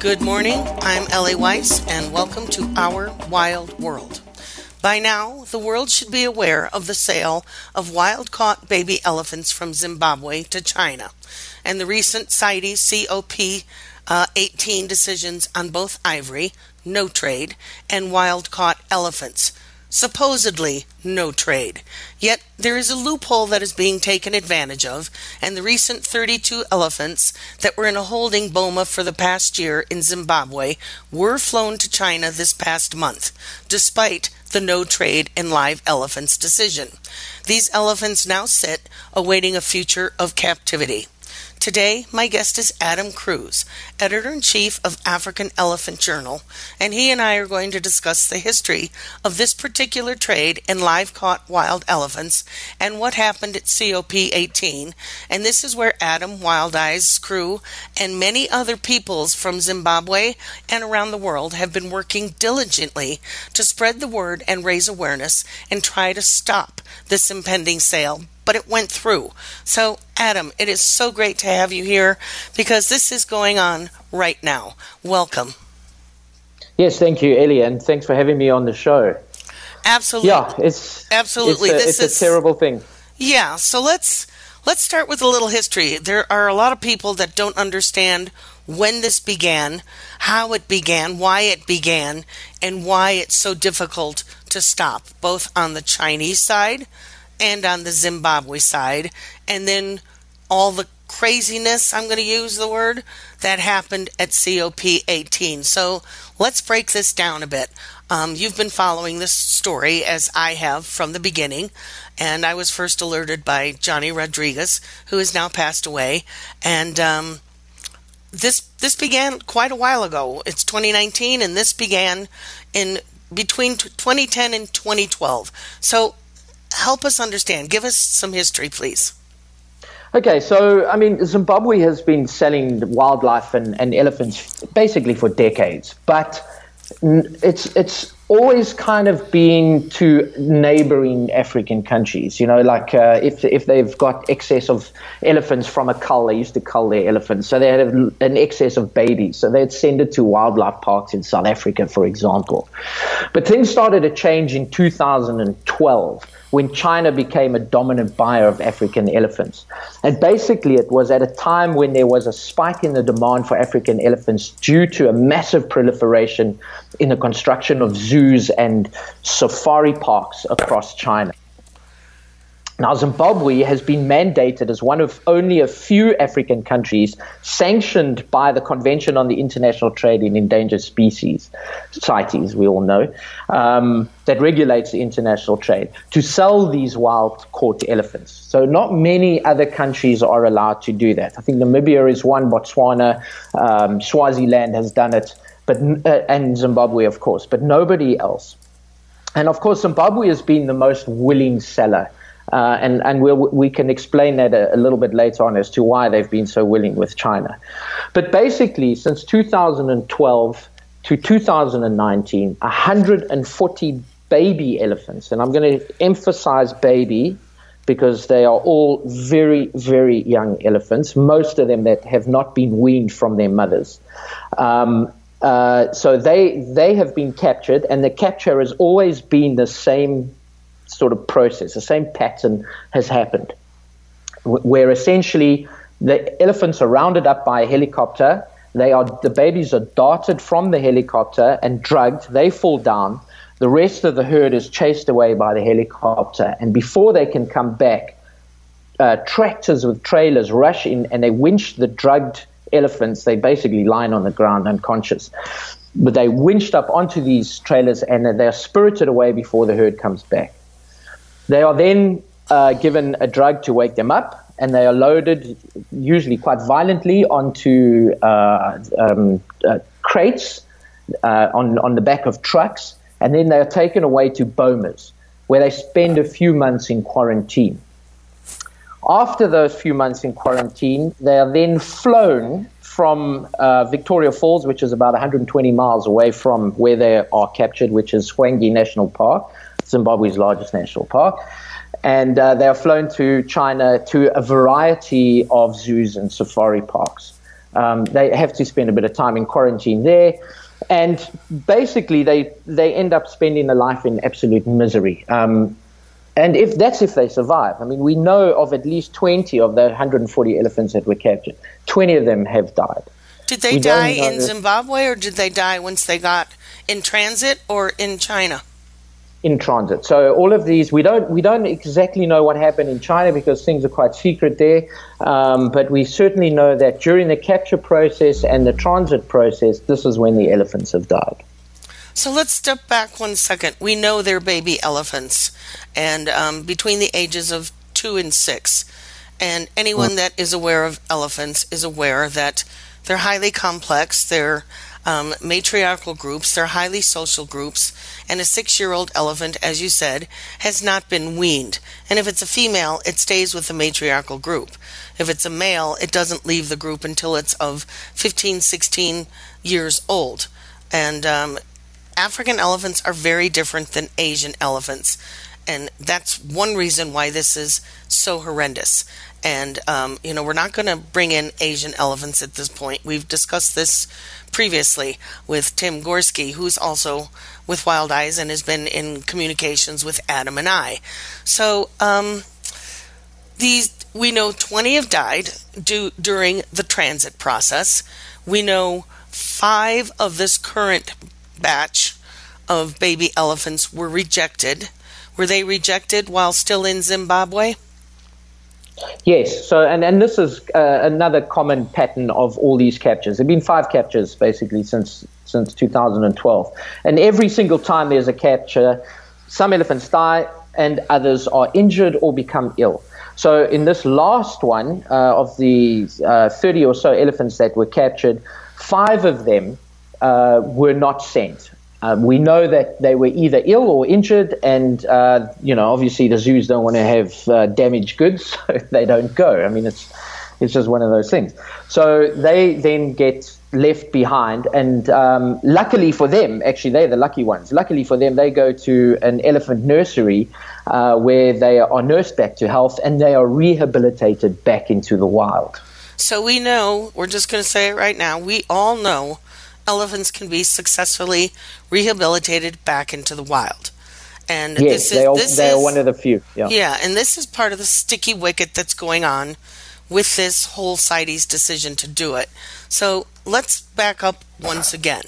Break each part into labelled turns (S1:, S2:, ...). S1: Good morning. I'm Ellie Weiss, and welcome to Our Wild World. By now, the world should be aware of the sale of wild caught baby elephants from Zimbabwe to China and the recent CITES COP uh, 18 decisions on both ivory, no trade, and wild caught elephants, supposedly no trade. Yet there is a loophole that is being taken advantage of, and the recent 32 elephants that were in a holding boma for the past year in Zimbabwe were flown to China this past month, despite the no trade in live elephants decision. These elephants now sit awaiting a future of captivity. Today, my guest is Adam Cruise, editor in chief of African Elephant Journal, and he and I are going to discuss the history of this particular trade in live caught wild elephants and what happened at COP 18. And this is where Adam, Wild Eyes, crew, and many other peoples from Zimbabwe and around the world have been working diligently to spread the word and raise awareness and try to stop this impending sale but it went through. So, Adam, it is so great to have you here because this is going on right now. Welcome.
S2: Yes, thank you, Ellie, and thanks for having me on the
S1: show. Absolutely.
S2: Yeah, it's absolutely. It's a, this it's is, a terrible thing.
S1: Yeah. So let's let's start with a little history. There are a lot of people that don't understand when this began, how it began, why it began, and why it's so difficult to stop, both on the Chinese side and on the Zimbabwe side. And then all the craziness, I'm going to use the word, that happened at COP18. So let's break this down a bit. Um, you've been following this story as I have from the beginning, and I was first alerted by Johnny Rodrigues, who has now passed away. And um, this this began quite a while ago. It's 2019, and this began in between 2010 and 2012. So help us understand. Give us some history, please.
S2: Okay, so I mean, Zimbabwe has been selling wildlife and, and elephants basically for decades, but it's it's always kind of been to neighboring African countries. You know, like uh, if if they've got excess of elephants from a cull, they used to cull their elephants, so they had an excess of babies, so they'd send it to wildlife parks in South Africa, for example. But things started to change in 2012 when China became a dominant buyer of African elephants. And basically, it was at a time when there was a spike in the demand for African elephants due to a massive proliferation in the construction of zoos and safari parks across China. Now, Zimbabwe has been mandated as one of only a few African countries sanctioned by the Convention on the International Trade in Endangered Species, CITES, we all know, um, that regulates the international trade, to sell these wild caught elephants. So, not many other countries are allowed to do that. I think Namibia is one, Botswana, um, Swaziland has done it, but, uh, and Zimbabwe, of course, but nobody else. And of course, Zimbabwe has been the most willing seller uh, and and we'll, we can explain that a, a, little bit later on as to why they've been so willing with China. But basically, since 2012 to 2019, 140 baby elephants, and I'm going to emphasize baby because they are all very, very young elephants, most of them that have not been weaned from their mothers. Um, uh, so they they have been captured, and the capture has always been the same sort of process, the same pattern has happened, where essentially the elephants are rounded up by a helicopter. They are the babies are darted from the helicopter and drugged. They fall down. The rest of the herd is chased away by the helicopter, and before they can come back, uh, tractors with trailers rush in and they winch the drugged elephants. They basically lying on the ground unconscious, but they winched up onto these trailers and they are spirited away before the herd comes back. They are then uh, given a drug to wake them up, and they are loaded, usually quite violently, onto uh, um, uh, crates uh, on, on the back of trucks, and then they are taken away to Bomas, where they spend a few months in quarantine. After those few months in quarantine, they are then flown from uh, Victoria Falls, which is about 120 miles away from where they are captured, which is Hwange National Park, Zimbabwe's largest national park. And uh, they are flown to China to a variety of zoos and safari parks. Um, they have to spend a bit of time in quarantine there. And basically, they, they end up spending a life in absolute misery. Um, and if that's if they survive, I mean, we know of at least 20 of the 140 elephants that were captured, 20 of them have died.
S1: Did they we die in Zimbabwe or did they die once they got in transit or in China?
S2: in transit. So all of these, we don't we don't exactly know what happened in China because things are quite secret there. Um, but we certainly know that during the capture process and the transit process, this is when the elephants have died.
S1: So let's step back one second. We know they're baby elephants, and um, between the ages of two and six. And anyone mm. that is aware of elephants is aware that they're highly complex. They're um, matriarchal groups. They're highly social groups. And a six year old elephant, as you said, has not been weaned. And if it's a female, it stays with the matriarchal group. If it's a male, it doesn't leave the group until it's of 15, 16 years old. And um, African elephants are very different than Asian elephants. And that's one reason why this is so horrendous. And, um, you know, we're not going to bring in Asian elephants at this point. We've discussed this previously with Tim Gorski, who's also with Wild Eyes and has been in communications with Adam and I. So um, these we know 20 have died due, during the transit process. We know five of this current batch of baby elephants were rejected. Were they rejected while still in Zimbabwe?
S2: Yes. So, and, and this is uh, another common pattern of all these captures. There have been five captures basically since since 2012. And every single time there's a capture, some elephants die and others are injured or become ill. So, in this last one uh, of the uh, 30 or so elephants that were captured, five of them uh, were not sent. Um, we know that they were either ill or injured, and uh, you know, obviously, the zoos don't want to have uh, damaged goods, so they don't go. I mean, it's it's just one of those things. So they then get left behind, and um, luckily for them, actually, they're the lucky ones. Luckily for them, they go to an elephant nursery uh, where they are nursed back to health, and they are rehabilitated back into the wild.
S1: So we know, we're just going to say it right now. We all know elephants can be successfully rehabilitated back into the wild.
S2: And yes, this is, this they is, are one of the few.
S1: Yeah. yeah, and this is part of the sticky wicket that's going on with this whole CITES decision to do it. So let's back up once again.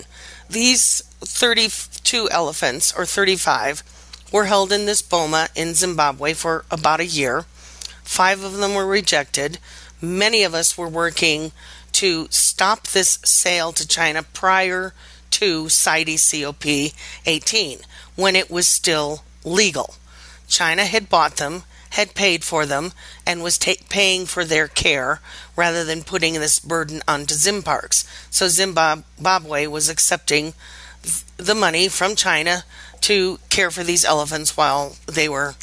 S1: These 32 elephants, or 35, were held in this boma in Zimbabwe for about a year. Five of them were rejected. Many of us were working to stop this sale to China prior to CITES COP 18 when it was still legal. China had bought them, had paid for them, and was ta- paying for their care rather than putting this burden onto Zimparks. So Zimbabwe was accepting the money from China to care for these elephants while they were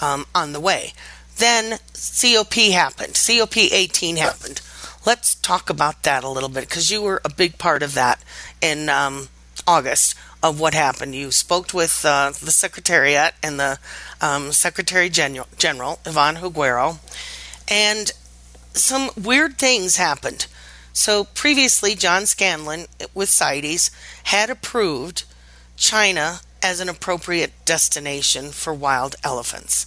S1: um, on the way. Then COP happened, COP 18 happened. Let's talk about that a little bit because you were a big part of that in um, August of what happened. You spoke with uh, the Secretariat and the um, Secretary General, General Ivonne Higuero, and some weird things happened. So previously, John Scanlon eh, with CITES had approved China as an appropriate destination for wild elephants.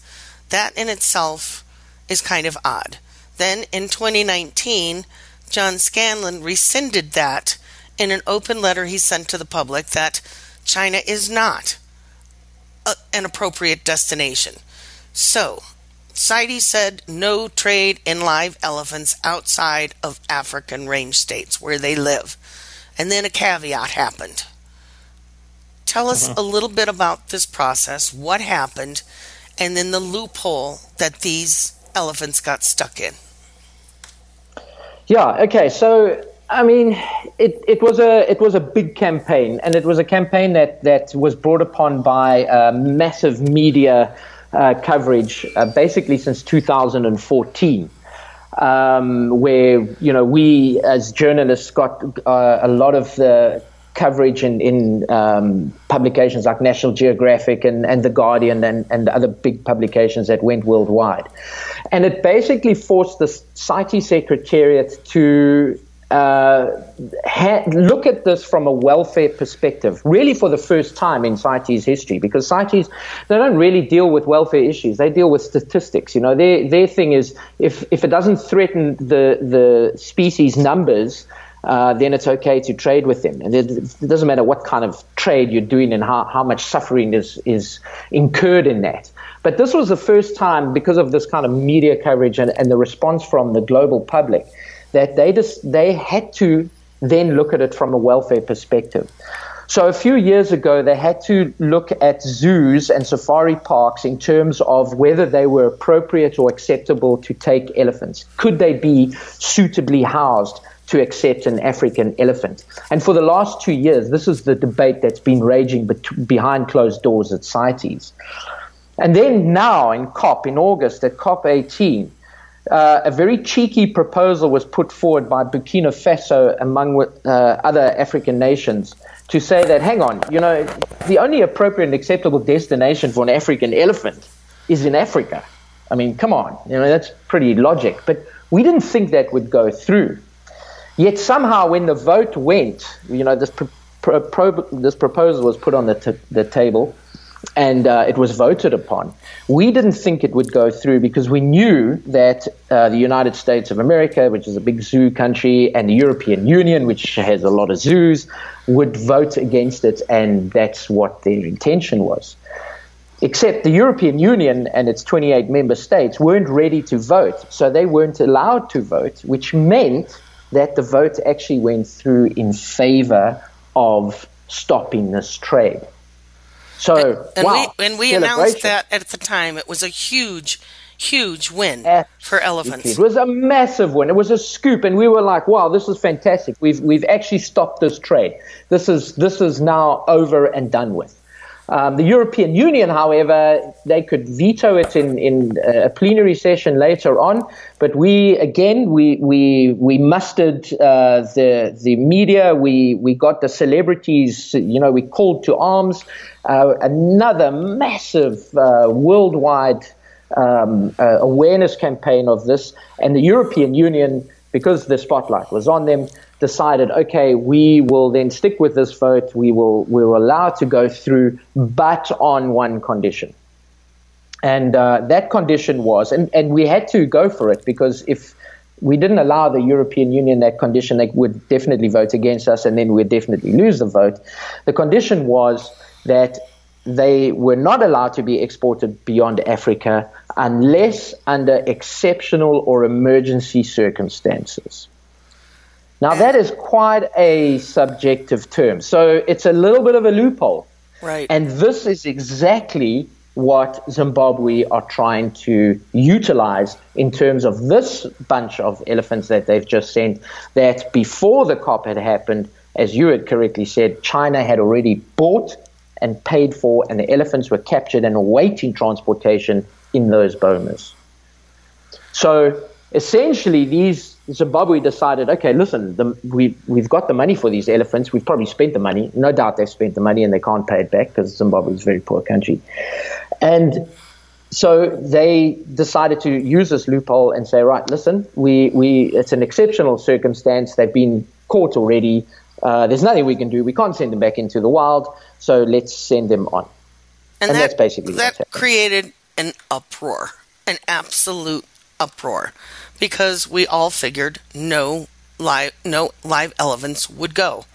S1: That in itself is kind of odd then in 2019, John Scanlon rescinded that in an open letter he sent to the public that China is not a, an appropriate destination. So, CITES said no trade in live elephants outside of African range states where they live. And then a caveat happened. Tell us uh-huh. a little bit about this process, what happened, and then the loophole that these elephants got stuck in.
S2: Yeah. Okay. So I mean, it, it was a it was a big campaign, and it was a campaign that that was brought upon by uh, massive media uh, coverage, uh, basically since 2014. Um, where you know we as journalists got uh, a lot of the coverage in, in um, publications like National Geographic and, and The Guardian and, and other big publications that went worldwide. And it basically forced the CITES Secretariat to uh, ha- look at this from a welfare perspective, really for the first time in CITES history, because CITES, they don't really deal with welfare issues. They deal with statistics. You know, their, their thing is if, if it doesn't threaten the, the species numbers, uh, then it's okay to trade with them. And it, doesn't matter what kind of trade you're doing and how, how much suffering is, is incurred in that. But this was the first time, because of this kind of media coverage and, and the response from the global public, that they, just, they had to then look at it from a welfare perspective. So a few years ago, they had to look at zoos and safari parks in terms of whether they were appropriate or acceptable to take elephants. Could they be suitably housed? to accept an African elephant. And for the last two years, this is the debate that's been raging bet- behind closed doors at CITES. And then now in COP, in August at COP 18, uh, a very cheeky proposal was put forward by Burkina Faso, among uh, other African nations, to say that, hang on, you know, the only appropriate and acceptable destination for an African elephant is in Africa. I mean, come on, you know, that's pretty logic. But we didn't think that would go through. Yet somehow, when the vote went, you know, this, pro- pro- pro- this proposal was put on the, t- the table and uh, it was voted upon. We didn't think it would go through because we knew that uh, the United States of America, which is a big zoo country, and the European Union, which has a lot of zoos, would vote against it, and that's what their intention was. Except the European Union and its 28 member states weren't ready to vote, so they weren't allowed to vote, which meant that the vote actually went through in favor of stopping this trade. So, and,
S1: and wow, we, and we announced that at the time, it was a huge, huge win Absolutely. for elephants.
S2: It was a massive win. It was a scoop, and we were like, "Wow, this is fantastic. We've we've actually stopped this trade. This is this is now over and done with." Um, the European Union, however, they could veto it in, in uh, a plenary session later on. But we, again, we, we, we mustered uh, the, the media, we, we got the celebrities, you know, we called to arms. Uh, another massive uh, worldwide um, uh, awareness campaign of this. And the European Union, because the spotlight was on them, decided, okay, we will then stick with this vote. We will we were allowed to go through, but on one condition. And uh, that condition was, and, and we had to go for it because if we didn't allow the European Union that condition, they would definitely vote against us and then we'd definitely lose the vote. The condition was that they were not allowed to be exported beyond Africa unless under exceptional or emergency circumstances. Now, that is quite a subjective term. So it's a little bit of a loophole. Right. And this is exactly what Zimbabwe are trying to utilize in terms of this bunch of elephants that they've just sent. That before the COP had happened, as you had correctly said, China had already bought and paid for, and the elephants were captured and awaiting transportation in those bomas. So essentially, these Zimbabwe decided, okay, listen, the, we, we've got the money for these elephants. We've probably spent the money. No doubt they've spent the money and they can't pay it back because Zimbabwe is a very poor country. And so they decided to use this loophole and say, right, listen, we, we, it's an exceptional circumstance. They've been caught already. Uh, there's nothing we can do. We can't send them back into the wild. So let's send them on.
S1: And, and that, that's basically that created an uproar, an absolute uproar because we all figured no live, no live elephants would go.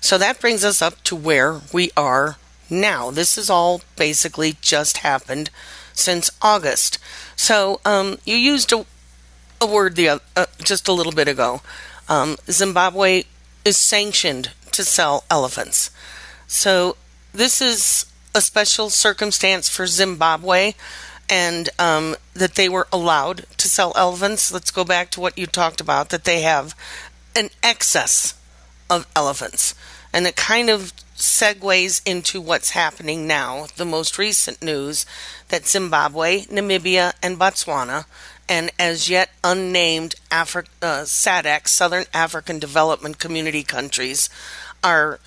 S1: So that brings us up to where we are now. This is all basically just happened since August. So um, you used a, a word the uh, just a little bit ago. Um, Zimbabwe is sanctioned to sell elephants. So this is a special circumstance for Zimbabwe and um, that they were allowed to sell elephants. Let's go back to what you talked about that they have an excess of elephants. And it kind of segues into what's happening now, the most recent news that Zimbabwe, Namibia, and Botswana, and as yet unnamed Afri- uh, SADC, Southern African Development Community countries, are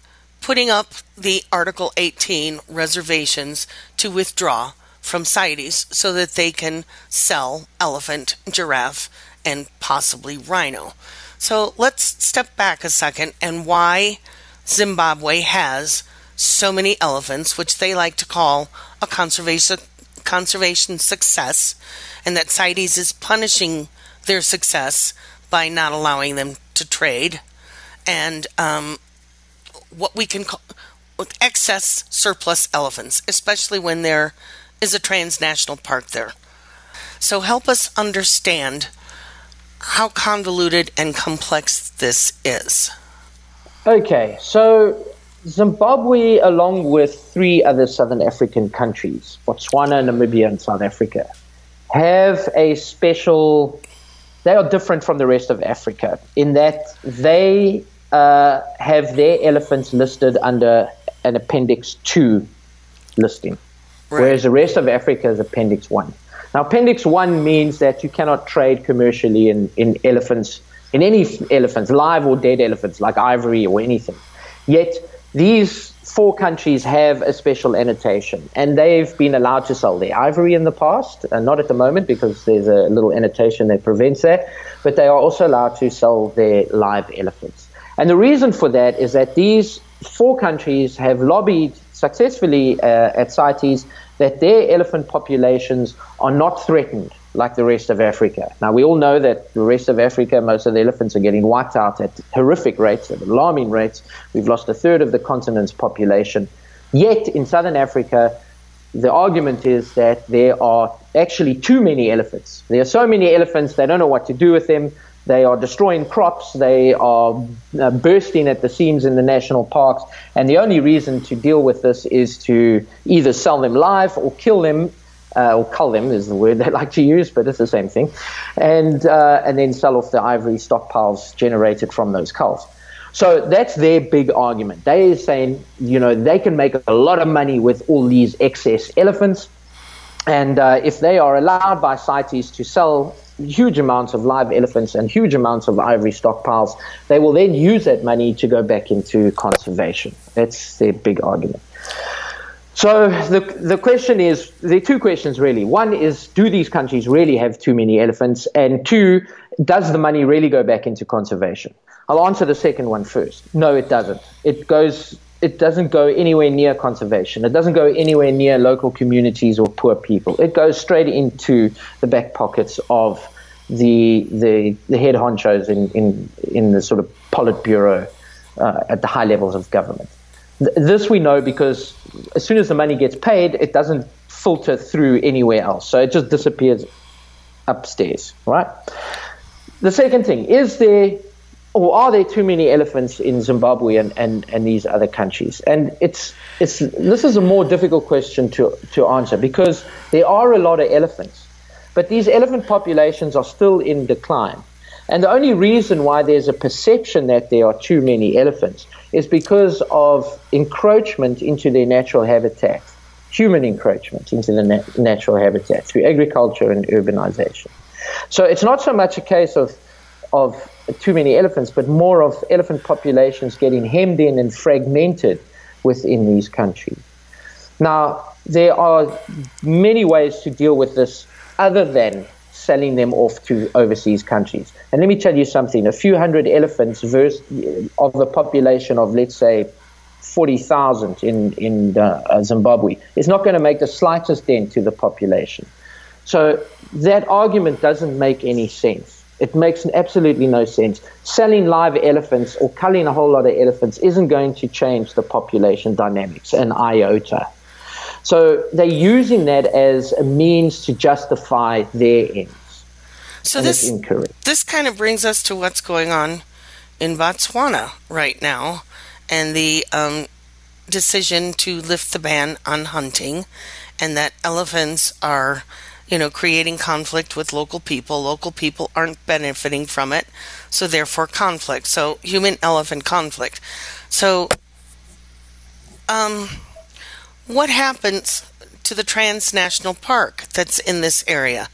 S1: putting up the Article 18 reservations to withdraw from CITES so that they can sell elephant, giraffe, and possibly rhino. So let's step back a second and why Zimbabwe has so many elephants, which they like to call a conservation conservation success, and that CITES is punishing their success by not allowing them to trade, and um, what we can call excess surplus elephants, especially when they're is a transnational park there. So help us understand how convoluted and complex this is.
S2: Okay, so Zimbabwe, along with three other Southern African countries, Botswana, Namibia, and South Africa, have a special. They are different from the rest of Africa in that they uh, have their elephants listed under an Appendix 2 listing right. whereas the rest of Africa is Appendix 1. Now, Appendix 1 means that you cannot trade commercially in, in elephants, in any elephants, live or dead elephants, like ivory or anything. Yet, these four countries have a special annotation, and they've been allowed to sell their ivory in the past, uh, not at the moment because there's a little annotation that prevents that, but they are also allowed to sell their live elephants. And the reason for that is that these four countries have lobbied successfully uh, at CITES that their elephant populations are not threatened like the rest of Africa. Now, we all know that the rest of Africa, most of the elephants are getting wiped out at horrific rates, at alarming rates. We've lost a third of the continent's population. Yet, in southern Africa, the argument is that there are actually too many elephants. There are so many elephants, they don't know what to do with them. They are destroying crops. They are uh, bursting at the seams in the national parks. And the only reason to deal with this is to either sell them live or kill them, uh, or cull them is the word they like to use, but it's the same thing, and uh, and then sell off the ivory stockpiles generated from those culls. So that's their big argument. They are saying, you know, they can make a lot of money with all these excess elephants and uh, if they are allowed by CITES to sell huge amounts of live elephants and huge amounts of ivory stockpiles, they will then use that money to go back into conservation. That's their big argument. So the the question is there are two questions really. One is do these countries really have too many elephants, and two, does the money really go back into conservation? I'll answer the second one first. No, it doesn't. It goes it doesn't go anywhere near conservation. It doesn't go anywhere near local communities or poor people. It goes straight into the back pockets of the the, the head honchos in, in in the sort of Politburo uh, at the high levels of government. this we know because as soon as the money gets paid, it doesn't filter through anywhere else. So it just disappears upstairs, right? The second thing is there or are there too many elephants in Zimbabwe and, and, and these other countries? And it's it's this is a more difficult question to, to answer because there are a lot of elephants, but these elephant populations are still in decline. And the only reason why there's a perception that there are too many elephants is because of encroachment into their natural habitat, human encroachment into the nat- natural habitat through agriculture and urbanization. So it's not so much a case of of too many elephants, but more of elephant populations getting hemmed in and fragmented within these countries. Now, there are many ways to deal with this other than selling them off to overseas countries. And let me tell you something a few hundred elephants versus, of a population of, let's say, 40,000 in, in uh, Zimbabwe is not going to make the slightest dent to the population. So that argument doesn't make any sense. It makes absolutely no sense. Selling live elephants or culling a whole lot of elephants isn't going to change the population dynamics an iota. So they're using that as a means to justify their ends.
S1: So this this kind of brings us to what's going on in Botswana right now, and the um, decision to lift the ban on hunting, and that elephants are you know, creating conflict with local people. Local people aren't benefiting from it, so therefore conflict. So human elephant conflict. So, um, what happens to the transnational park that's in this area?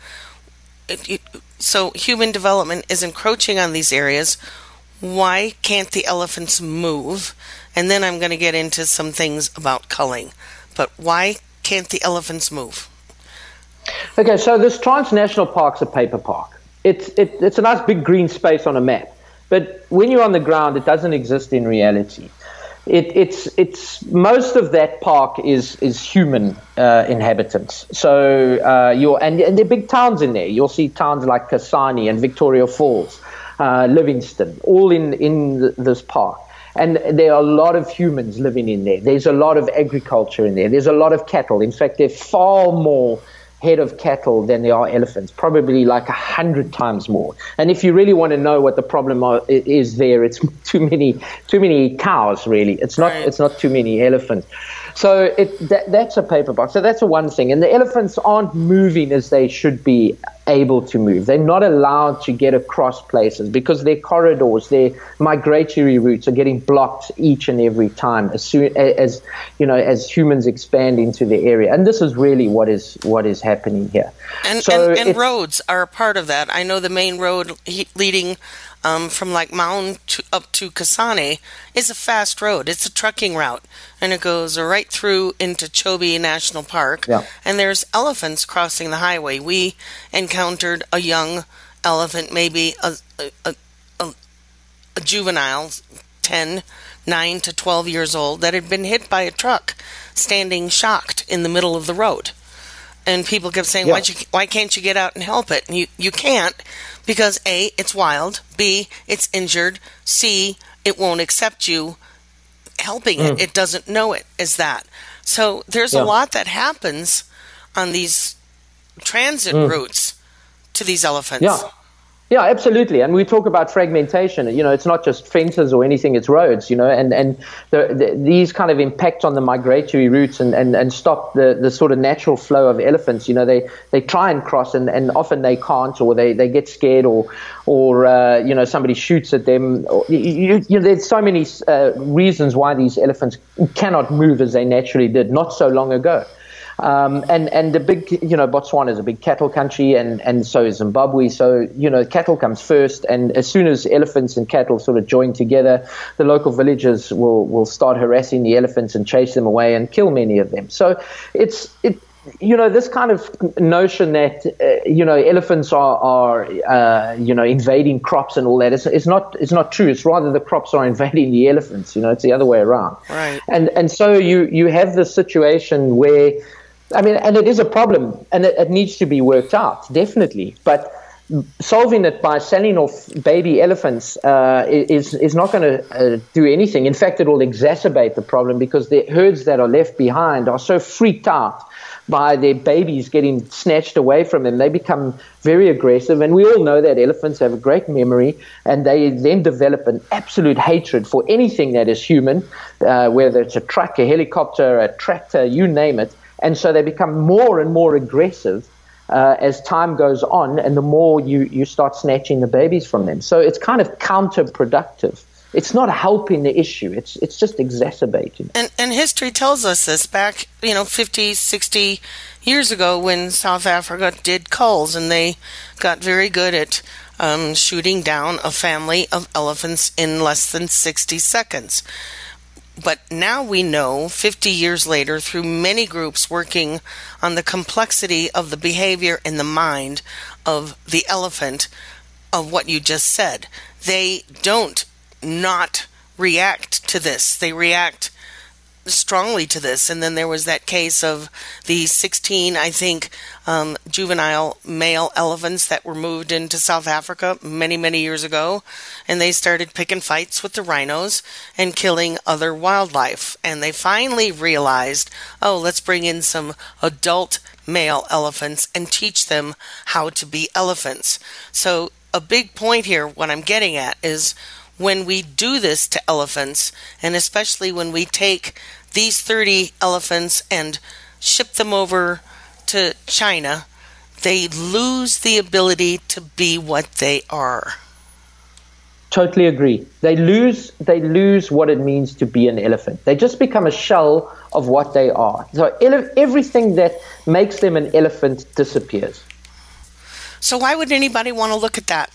S1: It, it, so human development is encroaching on these areas. Why can't the elephants move? And then I'm going to get into some things about culling. But why can't the elephants move?
S2: Okay, so this transnational park's a paper park. It's, it, it's a nice big green space on a map. But when you're on the ground, it doesn't exist in reality. It, it's it's most of that park is is human uh, inhabitants. So uh, you're and, and there are big towns in there. You'll see towns like Kasane and Victoria Falls, uh, Livingstone, all in in this park. And there are a lot of humans living in there. There's a lot of agriculture in there. There's a lot of cattle. In fact, there are far more head of cattle than there are elephants, probably like a hundred times more. And if you really want to know what the problem are, is there, it's too many, too many cows. Really, it's not, right. it's not too many elephants. So it, that, that's a paper box. So that's one thing. And the elephants aren't moving as they should be able to move. They're not allowed to get across places because their corridors, their migratory routes are getting blocked each and every time as soon as you know as humans expand into the area. And this is really what is what is happening here.
S1: And so and, and roads are a part of that. I know the main road leading um, from like Maun to, up to Kasane is a fast road. It's a trucking route, and it goes right through into Chobe National Park. Yeah. And there's elephants crossing the highway. We encountered a young elephant, maybe a, a, a, a juvenile, 10, 9 to 12 years old, that had been hit by a truck, standing shocked in the middle of the road and people kept saying, yeah. "Why you? Why can't you get out and help it?" And you you can't because a it's wild, b it's injured, c it won't accept you helping mm. it. Hmm. It doesn't know it is that. So there's yeah. a lot that happens on these transit mm. routes to these elephants.
S2: Yeah. Yeah, absolutely. And we talk about fragmentation. You know, it's not just fences or anything; it's roads. You know, and and the, the, these kind of impact on the migratory routes and, and, and stop the, the sort of natural flow of elephants. You know, they, they try and cross, and, and often they can't, or they, they get scared, or or uh, you know somebody shoots at them. you, you know, there's so many uh, reasons why these elephants cannot move as they naturally did not so long ago. Um, and and the big, you know, Botswana is a big cattle country, and and so is Zimbabwe. So you know, cattle comes first, and as soon as elephants and cattle sort of join together, the local villagers will will start harassing the elephants and chase them away and kill many of them. So it's it you know this kind of notion that uh, you know elephants are are uh, you know invading crops and all that it's not it's not true it's rather the crops are invading the elephants you know it's the other way around right and and so you you have this situation where I mean, and it is a problem, and it, it needs to be worked out definitely, but solving it by selling off baby elephants uh, is is not going to uh, do anything. In fact, it will exacerbate the problem because the herds that are left behind are so freaked out by their babies getting snatched away from them. They become very aggressive, and we all know that elephants have a great memory, and they then develop an absolute hatred for anything that is human, uh, whether it's a truck, a helicopter, a tractor, you name it. And so they become more and more aggressive uh, as time goes on, and the more you, you start snatching the babies from them. So it's kind of counterproductive. It's not helping the issue. It's it's just exacerbating.
S1: And and history tells us this back, you know, 50, 60 years ago when South Africa did culls and they got very good at um, shooting down a family of elephants in less than 60 seconds. But now we know, 50 years later, through many groups working on the complexity of the behavior in the mind of the elephant, of what you just said. They don't not react to this, they react strongly to this. And then there was that case of the 16, I think, um, juvenile male elephants that were moved into South Africa many, many years ago. And they started picking fights with the rhinos and killing other wildlife. And they finally realized, oh, let's bring in some adult male elephants and teach them how to be elephants. So, a big point here, what I'm getting at is when we do this to elephants, and especially when we take these 30 elephants and ship them over to China, they lose the ability to be what they are.
S2: Totally agree. They lose they lose what it means to be an elephant. They just become a shell of what they are. So ele- everything that makes them an elephant disappears.
S1: So why would anybody want to look at that?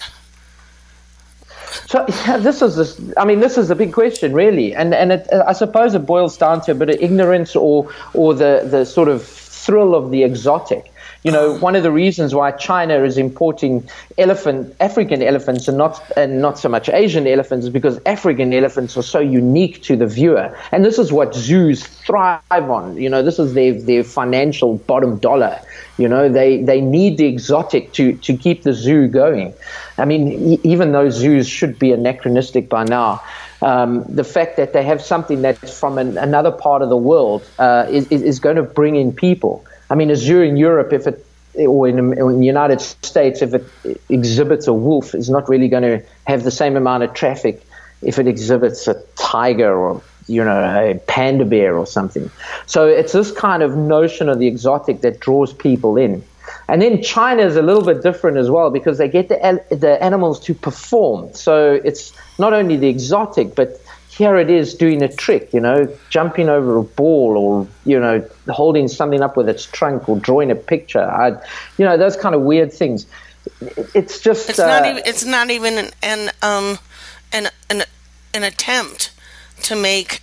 S2: So yeah, this is this. I mean, this is a big question, really, and and it, I suppose it boils down to a bit of ignorance or or the the sort of thrill of the exotic. You know, one of the reasons why China is importing elephant, African elephants, and not and not so much Asian elephants, is because African elephants are so unique to the viewer. And this is what zoos thrive on. You know, this is their their financial bottom dollar. You know, they they need the exotic to to keep the zoo going. I mean, e- even though zoos should be anachronistic by now, um, the fact that they have something that's from an, another part of the world uh, is, is going to bring in people. I mean, Azure in Europe, if it or in, in the United States, if it exhibits a wolf, is not really going to have the same amount of traffic if it exhibits a tiger or you know a panda bear or something. So it's this kind of notion of the exotic that draws people in. And then China is a little bit different as well because they get the the animals to perform. So it's not only the exotic, but here it is doing a trick, you know, jumping over a ball or, you know, holding something up with its trunk or drawing a picture. I, you know, those kind of weird things.
S1: It's just. It's, uh, not, even, it's not even an, an, um, an, an, an attempt to make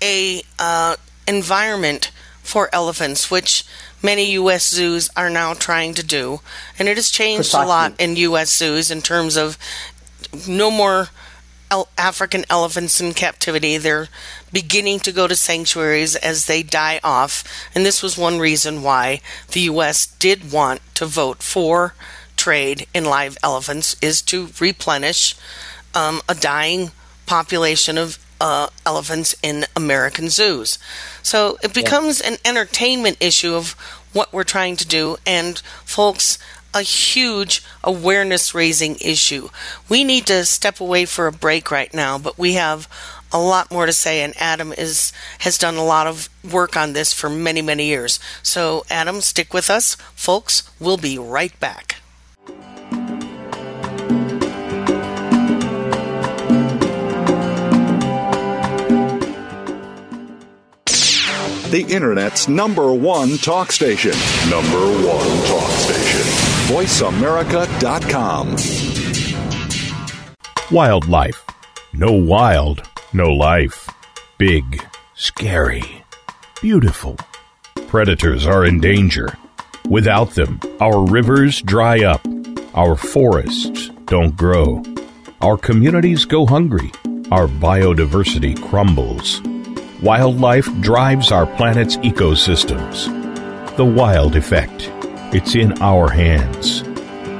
S1: a uh, environment for elephants, which many U.S. zoos are now trying to do. And it has changed Precisely. a lot in U.S. zoos in terms of no more el- African elephants in captivity. They're beginning to go to sanctuaries as they die off. And this was one reason why the U.S. did want to vote for trade in live elephants is to replenish um, a dying population of uh, elephants in American zoos. So it becomes yeah. an entertainment issue of what we're trying to do. And folks, a huge awareness raising issue. We need to step away for a break right now, but we have a lot more to say and Adam is has done a lot of work on this for many many years. So Adam, stick with us. Folks, we'll be right back.
S3: The internet's number 1 talk station. Number 1 talk station VoiceAmerica.com. Wildlife. No wild, no life. Big, scary, beautiful. Predators are in danger. Without them, our rivers dry up, our forests don't grow, our communities go hungry, our biodiversity crumbles. Wildlife drives our planet's ecosystems. The Wild Effect. It's in our hands.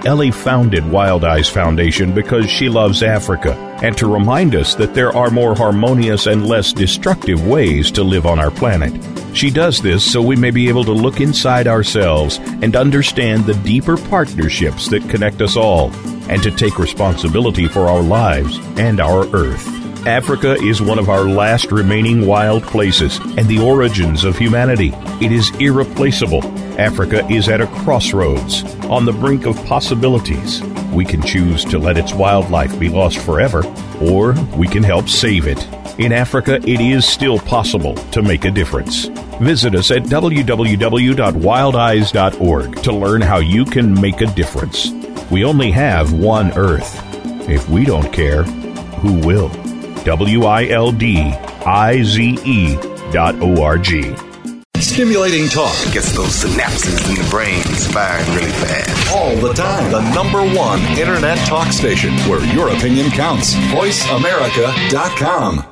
S3: Ellie founded Wild Eyes Foundation because she loves Africa and to remind us that there are more harmonious and less destructive ways to live on our planet. She does this so we may be able to look inside ourselves and understand the deeper partnerships that connect us all and to take responsibility for our lives and our Earth. Africa is one of our last remaining wild places and the origins of humanity. It is irreplaceable Africa is at a crossroads, on the brink of possibilities. We can choose to let its wildlife be lost forever, or we can help save it. In Africa, it is still possible to make a difference. Visit us at www.wildeyes.org to learn how you can make a difference. We only have one Earth. If we don't care, who will? W I L D I Z E dot O R G. Stimulating talk gets those synapses in the brain firing really fast. All the time. The number one internet talk station where your opinion counts. VoiceAmerica.com.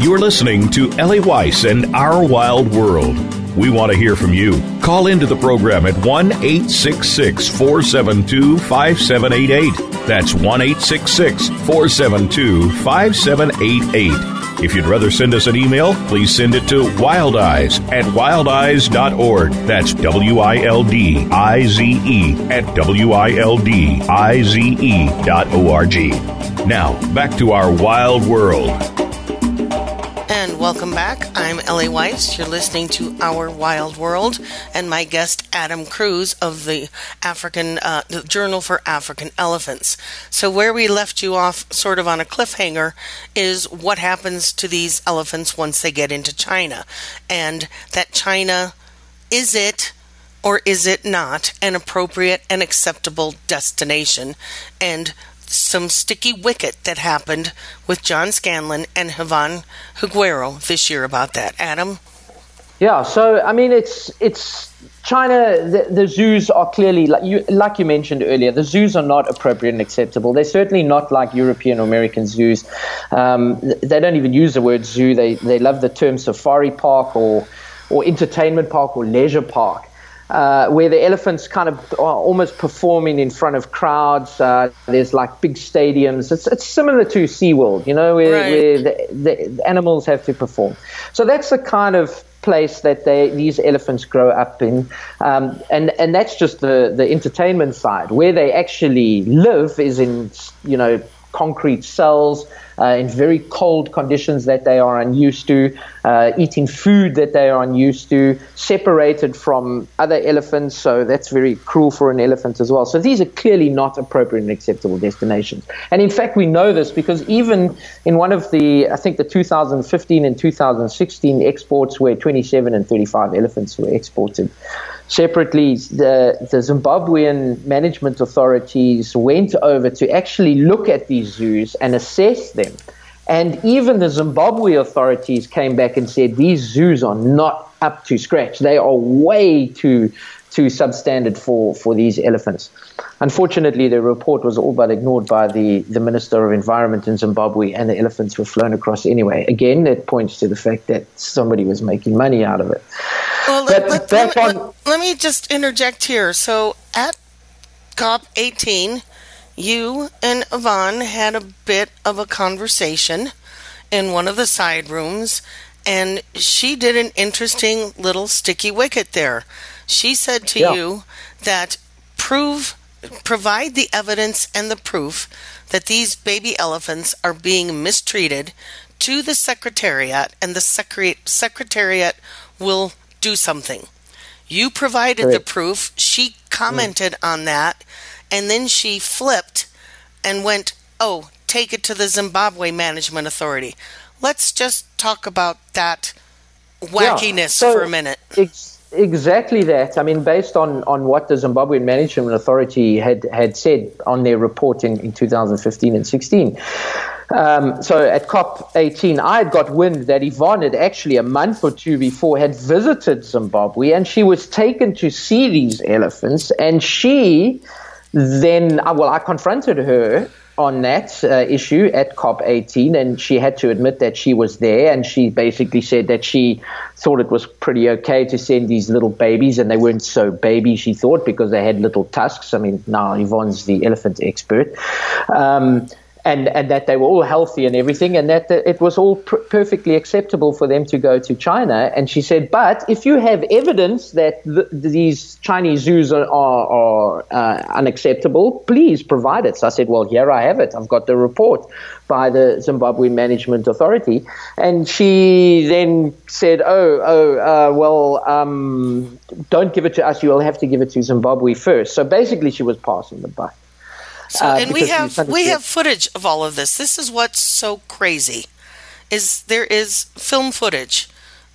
S3: You're listening to Ellie Weiss and Our Wild World. We want to hear from you. Call into the program at 1 472 5788. That's 1 472 5788. If you'd rather send us an email, please send it to Wild Eyes at wildeyes.org. That's W I L D I Z E at W I L D I Z E dot O R G. Now, back to our wild world.
S1: And welcome back. I'm Eli Weiss. You're listening to Our Wild World, and my guest Adam Cruise of the African uh, the Journal for African Elephants. So where we left you off, sort of on a cliffhanger, is what happens to these elephants once they get into China, and that China is it or is it not an appropriate and acceptable destination, and some sticky wicket that happened with John Scanlon and Ivonne Higuero this year about that. Adam?
S2: Yeah, so I mean, it's it's China. The, the, zoos are clearly like you like you mentioned earlier. The zoos are not appropriate and acceptable. They're certainly not like European or American zoos. Um, they don't even use the word zoo. They they love the term safari park or or entertainment park or leisure park uh, where the elephants kind of are almost performing in front of crowds. Uh, there's like big stadiums. It's, it's similar to SeaWorld, you know, where,
S1: right.
S2: where the, the, the, animals have to perform. So that's the kind of place that they, these elephants grow up in. Um, and, and that's just the, the entertainment side. Where they actually live is in, you know, concrete cells uh, in very cold conditions that they are unused to, uh, eating food that they are unused to, separated from other elephants. So that's very cruel for an elephant as well. So these are clearly not appropriate and acceptable destinations. And in fact, we know this because even in one of the, I think the 2015 and 2016 exports where 27 and 35 elephants were exported. Separately, the, the Zimbabwean management authorities went over to actually look at these zoos and assess them. And even the Zimbabwe authorities came back and said these zoos are not up to scratch. They are way too too substandard for, for these elephants. Unfortunately, the report was all but ignored by the, the Minister of Environment in Zimbabwe, and the elephants were flown across anyway. Again, that points to the fact that somebody was making money out of it.
S1: Well, let, let, let, on, let, me just interject here. So at COP 18, you and Ivonne had a bit of a conversation in one of the side rooms, and she did an interesting little sticky wicket there. She said to yeah. you that prove provide the evidence and the proof that these baby elephants are being mistreated to the secretariat and the secretariat will do something. You provided the proof. She commented on that, and then she flipped and went, "Oh, take it to the Zimbabwe Management Authority." Let's just talk about that wackiness yeah. so for a minute. Ex-
S2: Exactly that. I mean, based on, on what the Zimbabwean Management Authority had, had said on their report in, in 2015 and 16. Um, so at COP18, I had got wind that Ivonne had actually a month or two before had visited Zimbabwe and she was taken to see these elephants. And she then, uh, well, I confronted her on that uh, issue at COP18, and she had to admit that she was there, and she basically said that she thought it was pretty okay to send these little babies, and they weren't so baby, she thought, because they had little tusks. I mean, now Ivonne's the elephant expert. Um, and and that they were all healthy and everything, and that it was all pr- perfectly acceptable for them to go to China. And she said, but if you have evidence that th- these Chinese zoos are, are, are uh, unacceptable, please provide it. So I said, well, here I have it. I've got the report by the Zimbabwe Management Authority, and she then said, oh, oh, uh, well, um, don't give it to us. You will have to give it to Zimbabwe first. So basically, she was passing the buck.
S1: So, uh, and we have we have footage of all of this. This is what's so crazy, is there is film footage,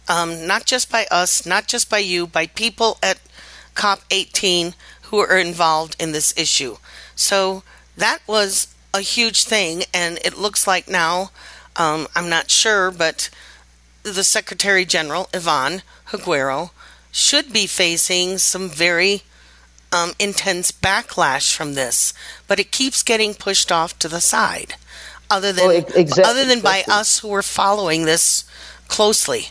S1: um, not just by us, not just by you, by people at COP 18 who are involved in this issue. So that was a huge thing, and it looks like now, um, I'm not sure, but the Secretary General Ivonne Higuero should be facing some very um, intense backlash from this, but it keeps getting pushed off to the side, other than well, oh, other than exactly. by us who are following this closely.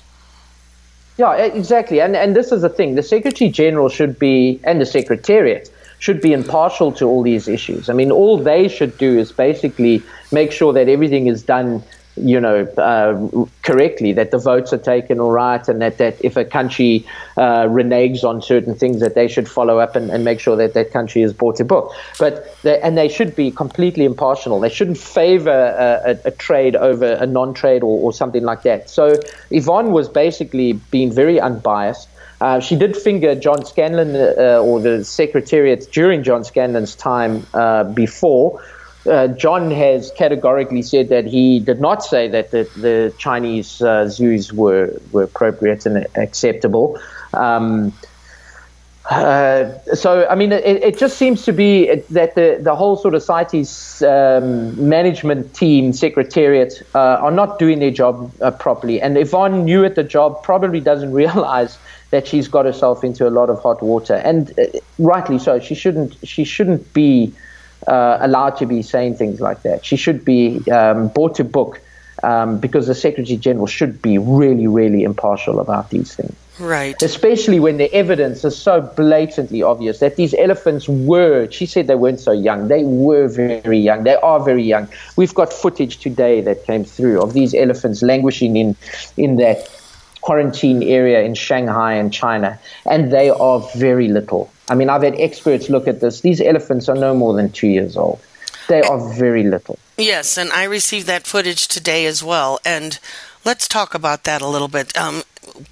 S2: Yeah, exactly, and and this is the thing: the Secretary General should be, and the Secretariat should be impartial to all these issues. I mean, all they should do is basically make sure that everything is done you know, uh, correctly, that the votes are taken all right, and that, that if a country uh, reneges on certain things, that they should follow up and, and make sure that that country is brought to book. But they, and they should be completely impartial. They shouldn't favor a, a, a trade over a non-trade or, or something like that. So Ivonne was basically being very unbiased. Uh, she did finger John Scanlon uh, or the Secretariat during John Scanlon's time uh, before, uh, John has categorically said that he did not say that the, the Chinese uh, zoos were, were appropriate and acceptable. Um, uh, so, I mean, it, it, just seems to be that the, the whole sort of CITES um, management team, secretariat, uh, are not doing their job uh, properly. And Ivonne, new at the job, probably doesn't realize that she's got herself into a lot of hot water. And rightly so. She shouldn't, she shouldn't be uh, allowed to be saying things like that. She should be um, brought to book um, because the Secretary General should be really, really impartial about these things.
S1: Right.
S2: Especially when the evidence is so blatantly obvious that these elephants were, she said they weren't so young. They were very young. They are very young. We've got footage today that came through of these elephants languishing in, in that quarantine area in Shanghai and China, and they are very little. I mean, I've had experts look at this. These elephants are no more than two years old. They are very little.
S1: Yes, and I received that footage today as well. And let's talk about that a little bit. Um,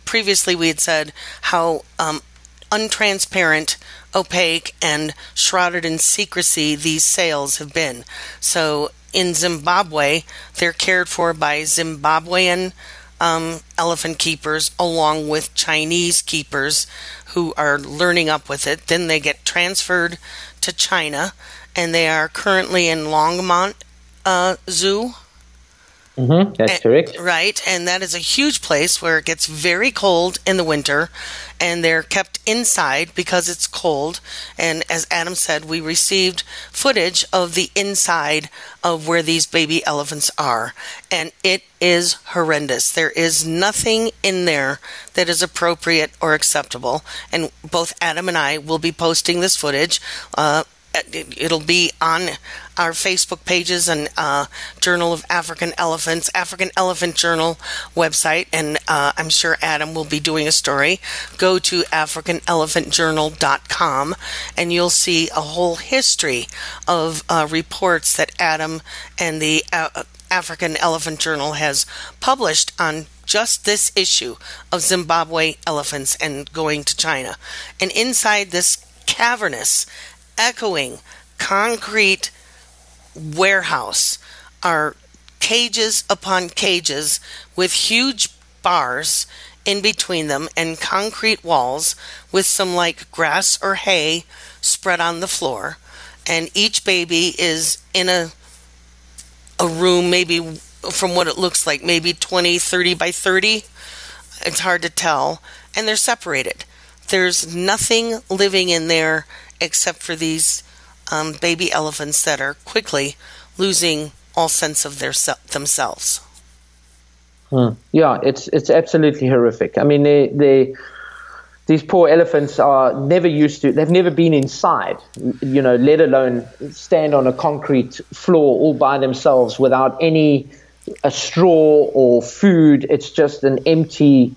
S1: previously, we had said how um, untransparent, opaque, and shrouded in secrecy these sales have been. So in Zimbabwe, they're cared for by Zimbabwean um, elephant keepers along with Chinese keepers who are learning up with it. Then they get transferred to China, and they are currently in Longmont uh, Zoo
S2: Mm-hmm, that's and, correct.
S1: Right, and that is a huge place where it gets very cold in the winter, and they're kept inside because it's cold. And as Adam said, we received footage of the inside of where these baby elephants are, and it is horrendous. There is nothing in there that is appropriate or acceptable. And both Adam and I will be posting this footage uh, it'll be on our Facebook pages and uh, Journal of African Elephants, African Elephant Journal website, and uh, I'm sure Adam will be doing a story. Go to AfricanElephantJournal.com, and you'll see a whole history of uh, reports that Adam and the uh, African Elephant Journal has published on just this issue of Zimbabwe elephants and going to China. And inside this cavernous echoing concrete warehouse are cages upon cages with huge bars in between them and concrete walls with some like grass or hay spread on the floor and each baby is in a a room maybe from what it looks like maybe 20 30 by 30 it's hard to tell and they're separated there's nothing living in there except for these um, baby elephants that are quickly losing all sense of their se- themselves.
S2: Hmm. Yeah, it's it's absolutely horrific. I mean, they they these poor elephants are never used to they've never been inside you know let alone stand on a concrete floor all by themselves without any a straw or food it's just an empty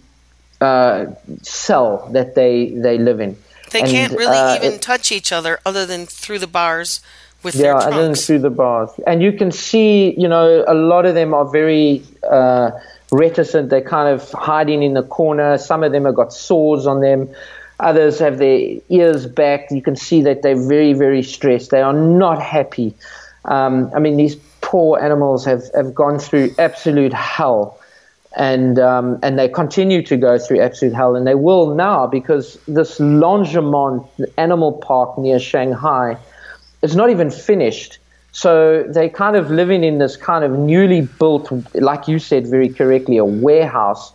S2: uh, cell that they they live in.
S1: They and, can't really uh, even it, touch each other other than through the bars with yeah,
S2: their
S1: trunks.
S2: other than through the bars. And you can see, you know, a lot of them are very uh, reticent. They're kind of hiding in the corner. Some of them have got swords on them. Others have their ears back. You can see that they're very, very stressed. They are not happy. Um, I mean, these poor animals have, have gone through absolute hell and um, and they continue to go through absolute hell, and they will now because this Longmont Animal Park near Shanghai is not even finished. So they're kind of living in this kind of newly built, like you said very correctly, a warehouse.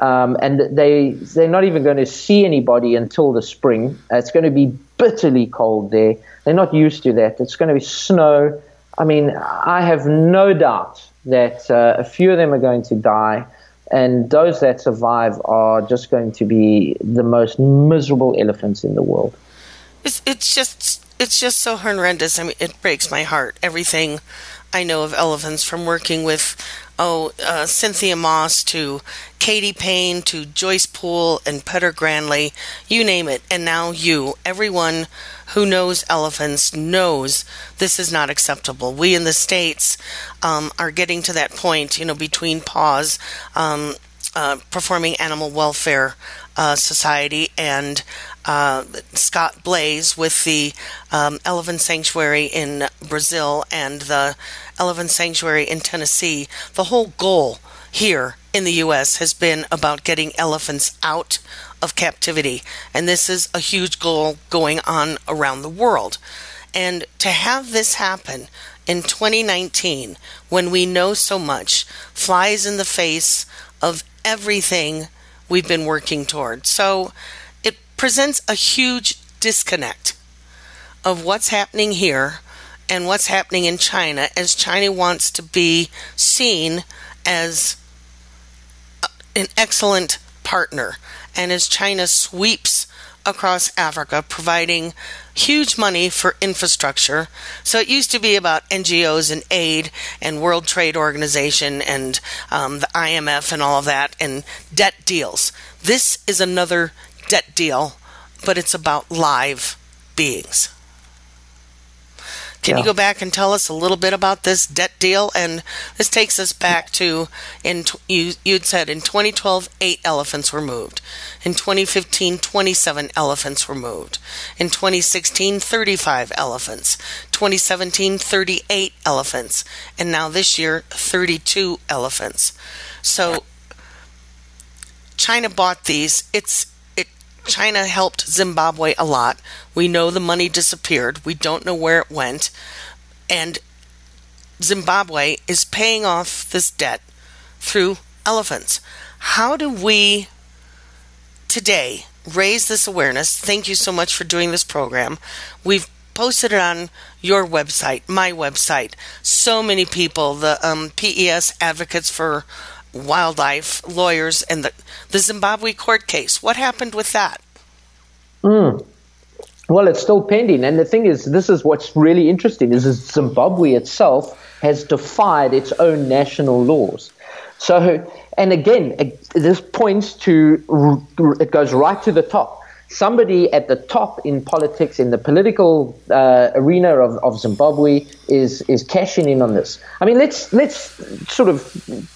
S2: Um, and they they're not even going to see anybody until the spring. It's going to be bitterly cold there. They're not used to that. It's going to be snow. I mean, I have no doubt that uh, a few of them are going to die. And those that survive are just going to be the most miserable elephants in the world.
S1: It's, it's just it's just so horrendous. I mean, it breaks my heart. Everything I know of elephants from working with oh uh, Cynthia Moss to Katy Payne to Joyce Poole and Petter Granli, you name it, and now you. Everyone who knows elephants knows this is not acceptable. We in the states um, are getting to that point, you know, between PAWS. Um, uh, performing animal welfare uh, society and uh, Scott Blais with the um, Elephant Sanctuary in Brazil and the Elephant Sanctuary in Tennessee, the whole goal here in the U.S. has been about getting elephants out of captivity. And this is a huge goal going on around the world. And to have this happen in 2019, when we know so much, flies in the face of everything we've been working toward. So, presents a huge disconnect of what's happening here and what's happening in China as China wants to be seen as an excellent partner and as China sweeps across Africa, providing huge money for infrastructure. So it used to be about NGOs and aid and World Trade Organization and um, the IMF and all of that and debt deals. This is another debt deal, but it's about live beings. Can yeah. you go back and tell us a little bit about this debt deal? And this takes us back to in you you'd said in 2012 eight elephants were moved, in 2015 27 elephants were moved, in 2016 35 elephants, 2017 38 elephants, and now this year 32 elephants. So China bought these. It's China helped Zimbabwe a lot. We know the money disappeared. We don't know where it went. And Zimbabwe is paying off this debt through elephants. How do we today raise this awareness? Thank you so much for doing this program. We've posted it on your website, my website. So many people, the um, PES advocates for wildlife lawyers and the, the Zimbabwe court case. What happened with that?
S2: Mm. Well, it's still pending. And the thing is, this is what's really interesting is Zimbabwe itself has defied its own national laws. So, and again, this points to, it goes right to the top somebody at the top in politics, in the political uh, arena of, of Zimbabwe, is is cashing in on this. I mean, let's let's sort of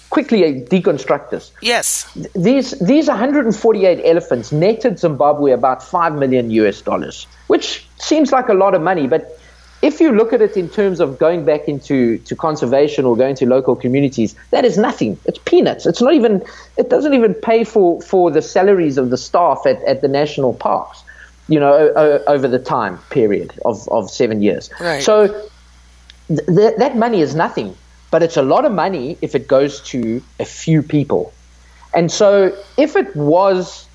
S2: quickly deconstruct this.
S1: Yes,
S2: these these 148 elephants netted Zimbabwe about five million US dollars, which seems like a lot of money, but if you look at it in terms of going back into to conservation or going to local communities, that is nothing. It's peanuts. It's not even. It doesn't even pay for for the salaries of the staff at, at the national parks. You know, o- over the time period of of seven years.
S1: Right.
S2: So th- th- that money is nothing, but it's a lot of money if it goes to a few people. And so, if it was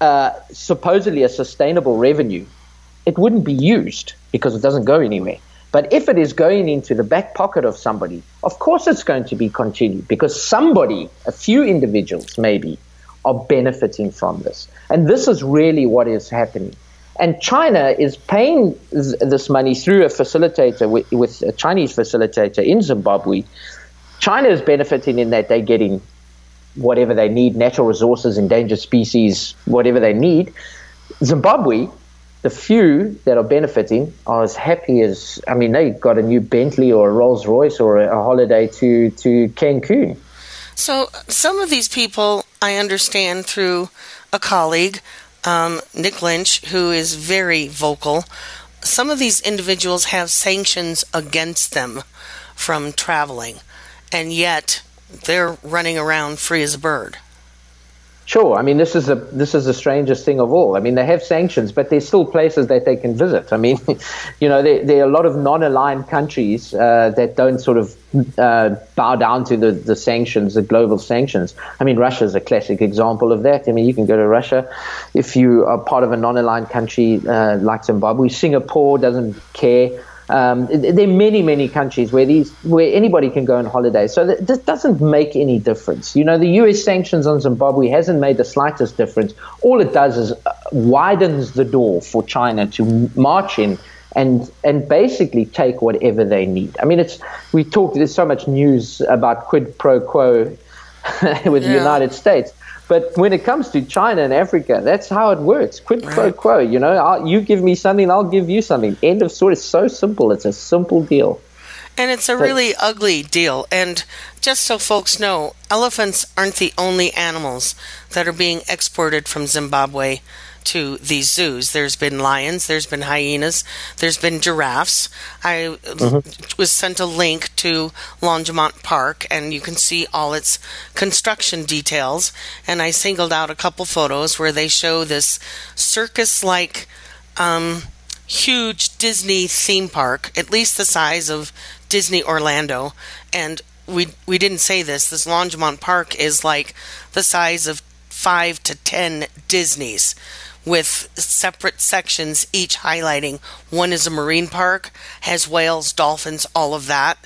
S2: uh, supposedly a sustainable revenue it wouldn't be used because it doesn't go anywhere. But if it is going into the back pocket of somebody, of course it's going to be continued because somebody, a few individuals maybe, are benefiting from this. And this is really what is happening. And China is paying this money through a facilitator with, with a Chinese facilitator in Zimbabwe. China is benefiting in that they're getting whatever they need natural resources, endangered species, whatever they need. Zimbabwe the few that are benefiting are as happy as I mean they got a new Bentley or a Rolls Royce or a, holiday to to Cancun.
S1: So some of these people I understand through a colleague, um, Nick Lynch, who is very vocal. Some of these individuals have sanctions against them from traveling, and yet they're running around free as a bird.
S2: Sure. I mean, this is a this is the strangest thing of all. I mean, they have sanctions, but there's still places that they can visit. I mean, you know, there, there are a lot of non-aligned countries uh, that don't sort of uh, bow down to the, the sanctions, the global sanctions. I mean, Russia is a classic example of that. I mean, you can go to Russia if you are part of a non-aligned country uh, like Zimbabwe. Singapore doesn't care. Um, there are many, many countries where these where anybody can go on holiday. So th- this doesn't make any difference. You know, the U.S. sanctions on Zimbabwe hasn't made the slightest difference. All it does is uh, widens the door for China to march in and and basically take whatever they need. I mean, it's we talked. There's so much news about quid pro quo with yeah. the United States. But when it comes to China and Africa, that's how it works. Quid right. pro quo. You know, I'll, you give me something, I'll give you something. End of story. It's so simple. It's a simple deal.
S1: And it's a really ugly deal. And just so folks know, elephants aren't the only animals that are being exported from Zimbabwe to these zoos. There's been lions, there's been hyenas, there's been giraffes. I um, mm-hmm. was sent a link to Longmont Park, and you can see all its construction details. And I singled out a couple photos where they show this circus like. Um, huge Disney theme park, at least the size of Disney Orlando. And we we didn't say this. This Longmont Park is like the size of five to ten Disneys with separate sections, each highlighting one is a marine park, has whales, dolphins, all of that.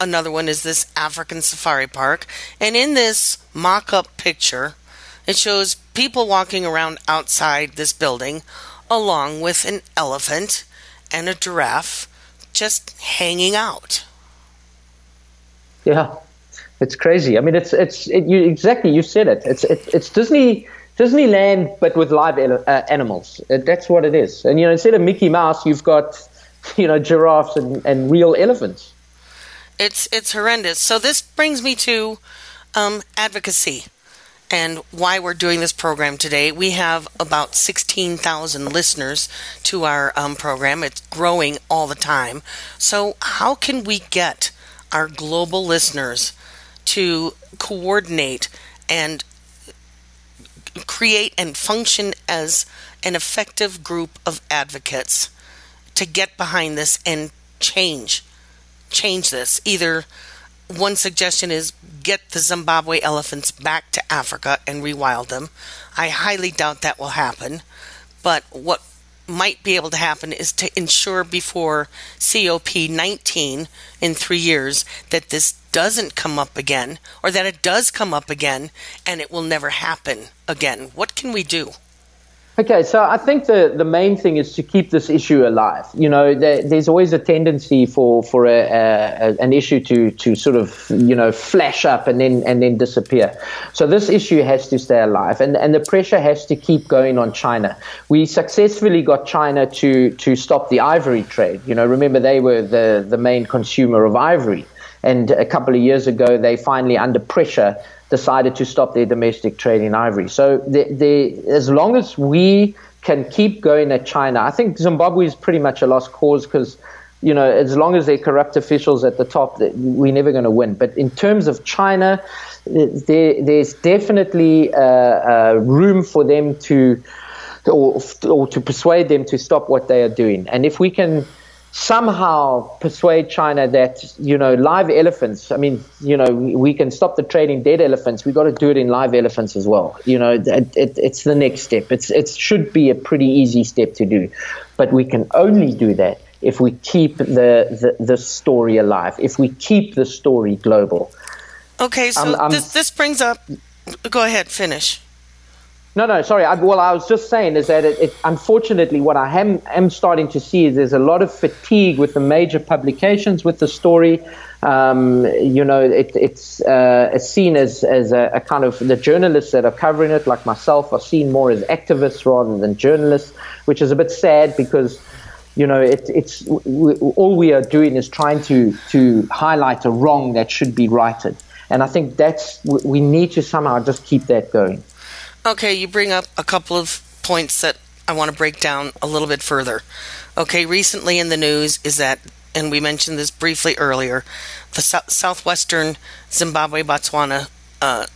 S1: Another one is this African safari park. And in this mock up picture, it shows people walking around outside this building along with an elephant and a giraffe just hanging out.
S2: Yeah. It's crazy. I mean, it's it's it, you exactly you said it. It's it, it's Disney Disneyland, but with live uh, animals. Uh, that's what it is. And you know, instead of Mickey Mouse, you've got you know giraffes and, and real elephants.
S1: It's it's horrendous. So this brings me to um, advocacy and why we're doing this program today. We have about 16,000 listeners to our um, program. It's growing all the time. So how can we get our global listeners to coordinate and create and function as an effective group of advocates to get behind this and change change this either one suggestion is get the Zimbabwe elephants back to Africa and rewild them. I highly doubt that will happen. But what might be able to happen is to ensure before COP19 in three years that this doesn't come up again or that it does come up again and it will never happen again? What can we do?
S2: Okay, so I think the, the main thing is to keep this issue alive. You know, there, there's always a tendency for for a, a, an issue to to sort of you know flash up and then and then disappear. So this issue has to stay alive, and and the pressure has to keep going on China. We successfully got China to to stop the ivory trade. You know, remember they were the the main consumer of ivory. And a couple of years ago, they finally, under pressure, decided to stop their domestic trade in ivory. So they, as long as we can keep going at China, I think Zimbabwe is pretty much a lost cause because you know, as long as they're corrupt officials at the top, we're never going to win. But in terms of China, there, there's definitely uh, uh, room for them to, or, or to persuade them to stop what they are doing. And if we can somehow persuade China that, you know, live elephants, I mean, you know, we can stop the trading dead elephants. We've got to do it in live elephants as well. You know, it, it, it's the next step. It's, it should be a pretty easy step to do. But we can only do that if we keep the, the, the story alive, if we keep the story global.
S1: Okay, so um, this, this brings up. Go ahead, finish.
S2: No, no, sorry. I, well, I was just saying is that it, it, unfortunately, what I am, am starting to see is there's a lot of fatigue with the major publications with the story. Um, you know, it, it's, uh, it's seen as, as a, a, kind of the journalists that are covering it, like myself, are seen more as activists rather than journalists, which is a bit sad because. You know, it, it's we, all we are doing is trying to to highlight a wrong that should be righted, and I think that's we need to somehow just keep that going.
S1: Okay, you bring up a couple of points that I want to break down a little bit further. Okay, recently in the news is that, and we mentioned this briefly earlier, the so- southwestern Zimbabwe, Botswana, uh,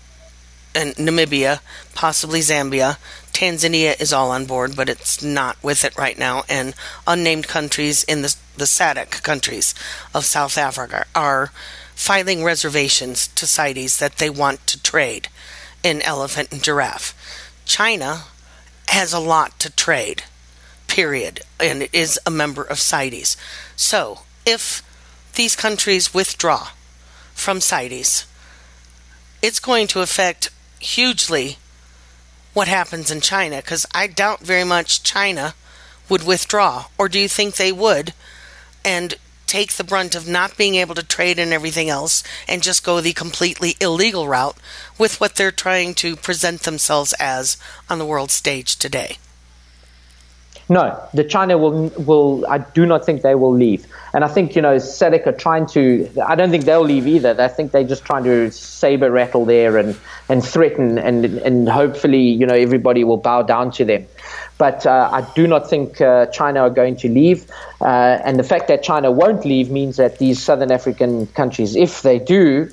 S1: and Namibia, possibly Zambia. Tanzania is all on board, but it's not with it right now. And unnamed countries in the, the SADC countries of South Africa are filing reservations to CITES that they want to trade in elephant and giraffe. China has a lot to trade, period, and it is a member of CITES. So if these countries withdraw from CITES, it's going to affect hugely what happens in China because I doubt very much China would withdraw, or do you think they would? And Take the brunt of not being able to trade and everything else and just go the completely illegal route with what they're trying to present themselves as on the world stage today.
S2: No, the China will will. I do not think they will leave, and I think you know SADC are trying to. I don't think they'll leave either. I think they're just trying to saber rattle there and and threaten and and hopefully you know everybody will bow down to them. But uh, I do not think uh, China are going to leave. Uh, and the fact that China won't leave means that these southern African countries, if they do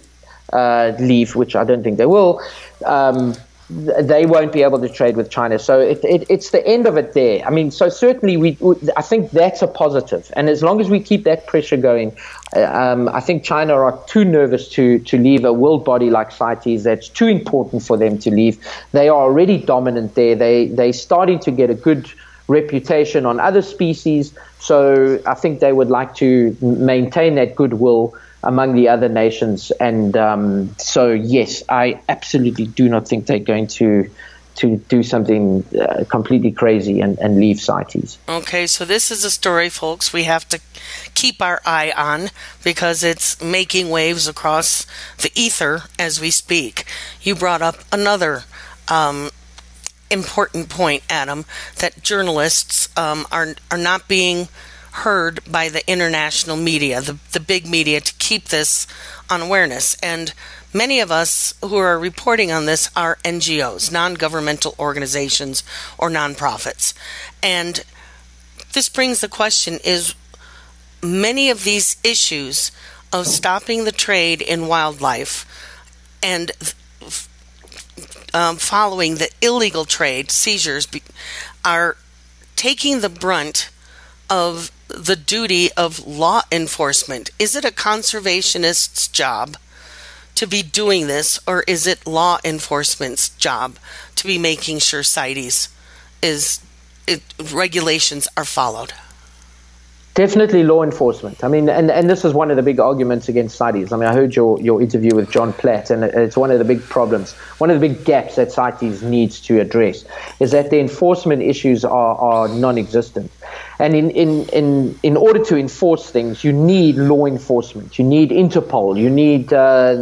S2: uh, leave, which I don't think they will, um, they won't be able to trade with China. So it, it, it's the end of it there. I mean, so certainly we, we, I think that's a positive. And as long as we keep that pressure going, uh, um, I think China are too nervous to, to leave a world body like CITES that's too important for them to leave. They are already dominant there. They, they're starting to get a good reputation on other species. So I think they would like to maintain that goodwill among the other nations. And um, so, yes, I absolutely do not think they're going to to do something uh, completely crazy and, and leave CITES.
S1: Okay, so this is a story, folks, we have to keep our eye on because it's making waves across the ether as we speak. You brought up another. Um, important point, Adam, that journalists um, are are not being heard by the international media, the, the big media, to keep this on awareness. And many of us who are reporting on this are NGOs, non governmental organizations, or nonprofits. And this brings the question is many of these issues of stopping the trade in wildlife and um, following the illegal trade seizures are taking the brunt of the duty of law enforcement? Is it a conservationist's job to be doing this, or is it law enforcement's job to be making sure CITES is it, regulations are followed?
S2: Definitely law enforcement. I mean, and, and this is one of the big arguments against CITES. I mean, I heard your, your interview with John Platt, and it's one of the big problems, one of the big gaps that CITES needs to address is that the enforcement issues are, are non existent. And in, in, in, in order to enforce things, you need law enforcement, you need Interpol, you need uh,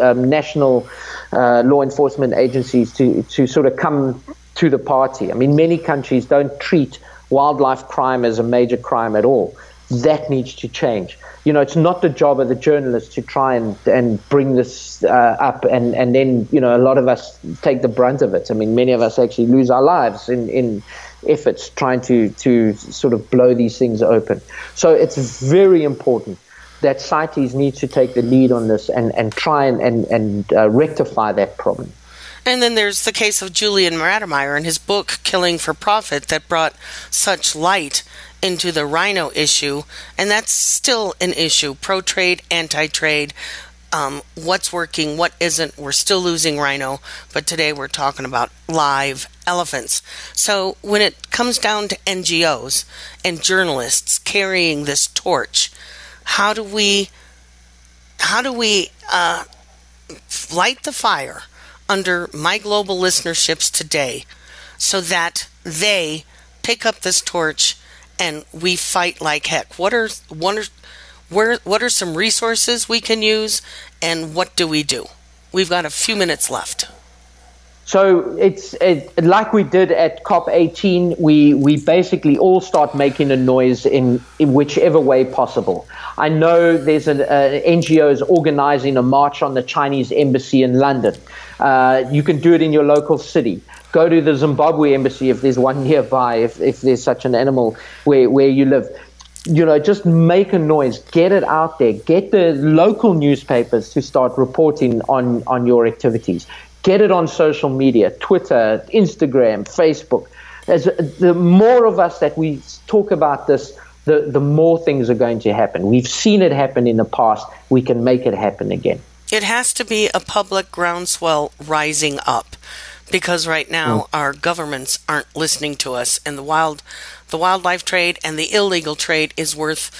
S2: um, national uh, law enforcement agencies to, to sort of come to the party. I mean, many countries don't treat wildlife crime as a major crime at all. That needs to change. You know, it's not the job of the journalist to try and, and bring this uh, up, and, and then, you know, a lot of us take the brunt of it. I mean, many of us actually lose our lives in, in efforts trying to, to sort of blow these things open. So it's very important that CITES needs to take the lead on this and, and try and, and, and uh, rectify that problem.
S1: And then there's the case of Julian Rademeyer and his book Killing for Profit that brought such light into the rhino issue, and that's still an issue pro trade, anti trade. Um, what's working, what isn't. We're still losing rhino, but today we're talking about live elephants. So, when it comes down to NGOs and journalists carrying this torch, how do we, how do we uh, light the fire under my global listenerships today so that they pick up this torch and we fight like heck. What are where what are some resources we can use and what do we do? We've got a few minutes left.
S2: So it's it, like we did at COP18. We we basically all start making a noise in, in whichever way possible. I know there's an uh, NGO is organising a march on the Chinese embassy in London. Uh, you can do it in your local city. Go to the Zimbabwe embassy if there's one nearby, if, if there's such an animal where, where you live. You know, just make a noise, get it out there, get the local newspapers to start reporting on, on your activities. Get it on social media Twitter, Instagram, Facebook. As, the more of us that we talk about this, the, the more things are going to happen. We've seen it happen in the past. We can make it happen again.
S1: It has to be a public groundswell rising up because right now mm. our governments aren't listening to us and the wild the wildlife trade and the illegal trade is worth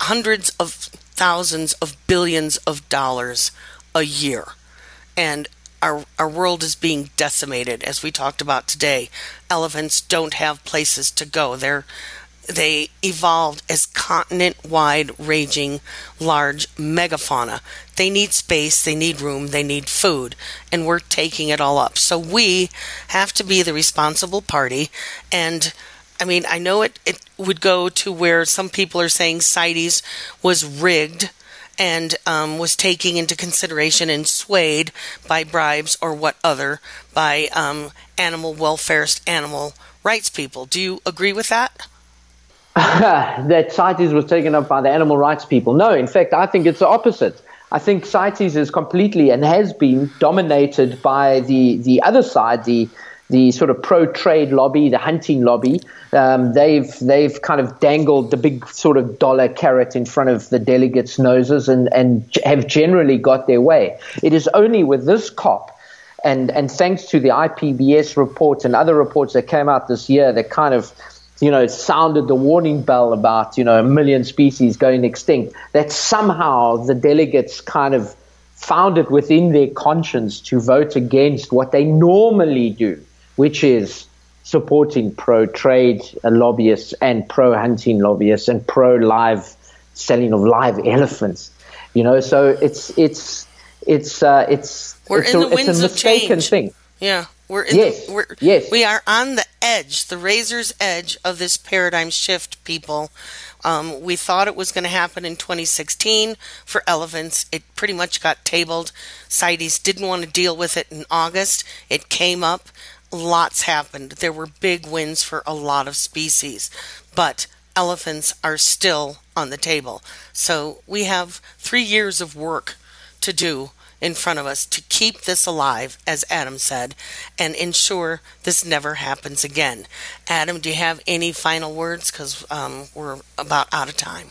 S1: hundreds of thousands of billions of dollars a year. And our our world is being decimated as we talked about today. Elephants don't have places to go. They're they evolved as continent wide raging large megafauna. They need space, they need room, they need food, and we're taking it all up. So we have to be the responsible party. And I mean, I know it, it would go to where some people are saying CITES was rigged and um, was taking into consideration and swayed by bribes or what other by um, animal welfareist animal rights people. Do you agree with that?
S2: that CITES was taken up by the animal rights people. No, in fact, I think it's the opposite. I think CITES is completely and has been dominated by the, the other side, the the sort of pro trade lobby, the hunting lobby. Um, they've they've kind of dangled the big sort of dollar carrot in front of the delegates' noses and and have generally got their way. It is only with this COP. And, and thanks to the IPBES report and other reports that came out this year that kind of you know, sounded the warning bell about, you know, a million species going extinct, that somehow the delegates kind of found it within their conscience to vote against what they normally do, which is supporting pro trade lobbyists and pro hunting lobbyists and pro live selling of live elephants. You know, so it's it's it's uh, it's
S1: We're
S2: it's,
S1: a, it's
S2: a
S1: mistaken
S2: thing.
S1: Yeah. We're yes. The, we're, yes. We are on the edge, the razor's edge of this paradigm shift, people. Um, we thought it was going to happen in 2016 for elephants. It pretty much got tabled. CITES didn't want to deal with it in August. It came up. Lots happened. There were big wins for a lot of species, but elephants are still on the table. So we have three years of work to do in front of us to keep this alive, as Adam said, and ensure this never happens again. Adam, do you have any final words? Because um, we're about out of time.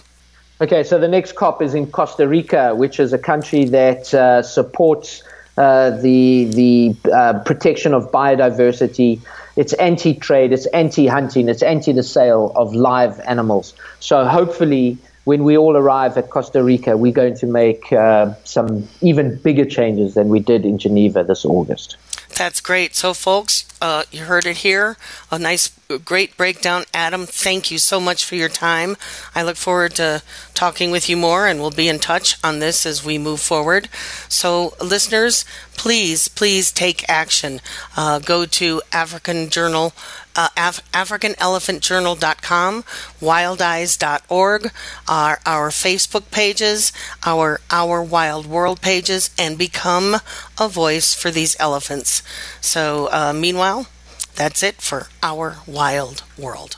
S2: Okay, so the next COP is in Costa Rica, which is a country that uh, supports uh, the the uh, protection of biodiversity. It's anti-trade, it's anti-hunting, it's anti the sale of live animals. So hopefully, when we all arrive at Costa Rica, we're going to make uh, some even bigger changes than we did in Geneva this August.
S1: That's great. So, folks, uh, you heard it here. A nice, great breakdown. Adam, thank you so much for your time. I look forward to talking with you more, and we'll be in touch on this as we move forward. So, listeners, please, please take action. Uh, go to African Journal uh, Af- AfricanElephantJournal.com, WildEyes.org, our, our Facebook pages, our Our Wild World pages, and become a voice for these elephants. So, uh, meanwhile, that's it for Our Wild World.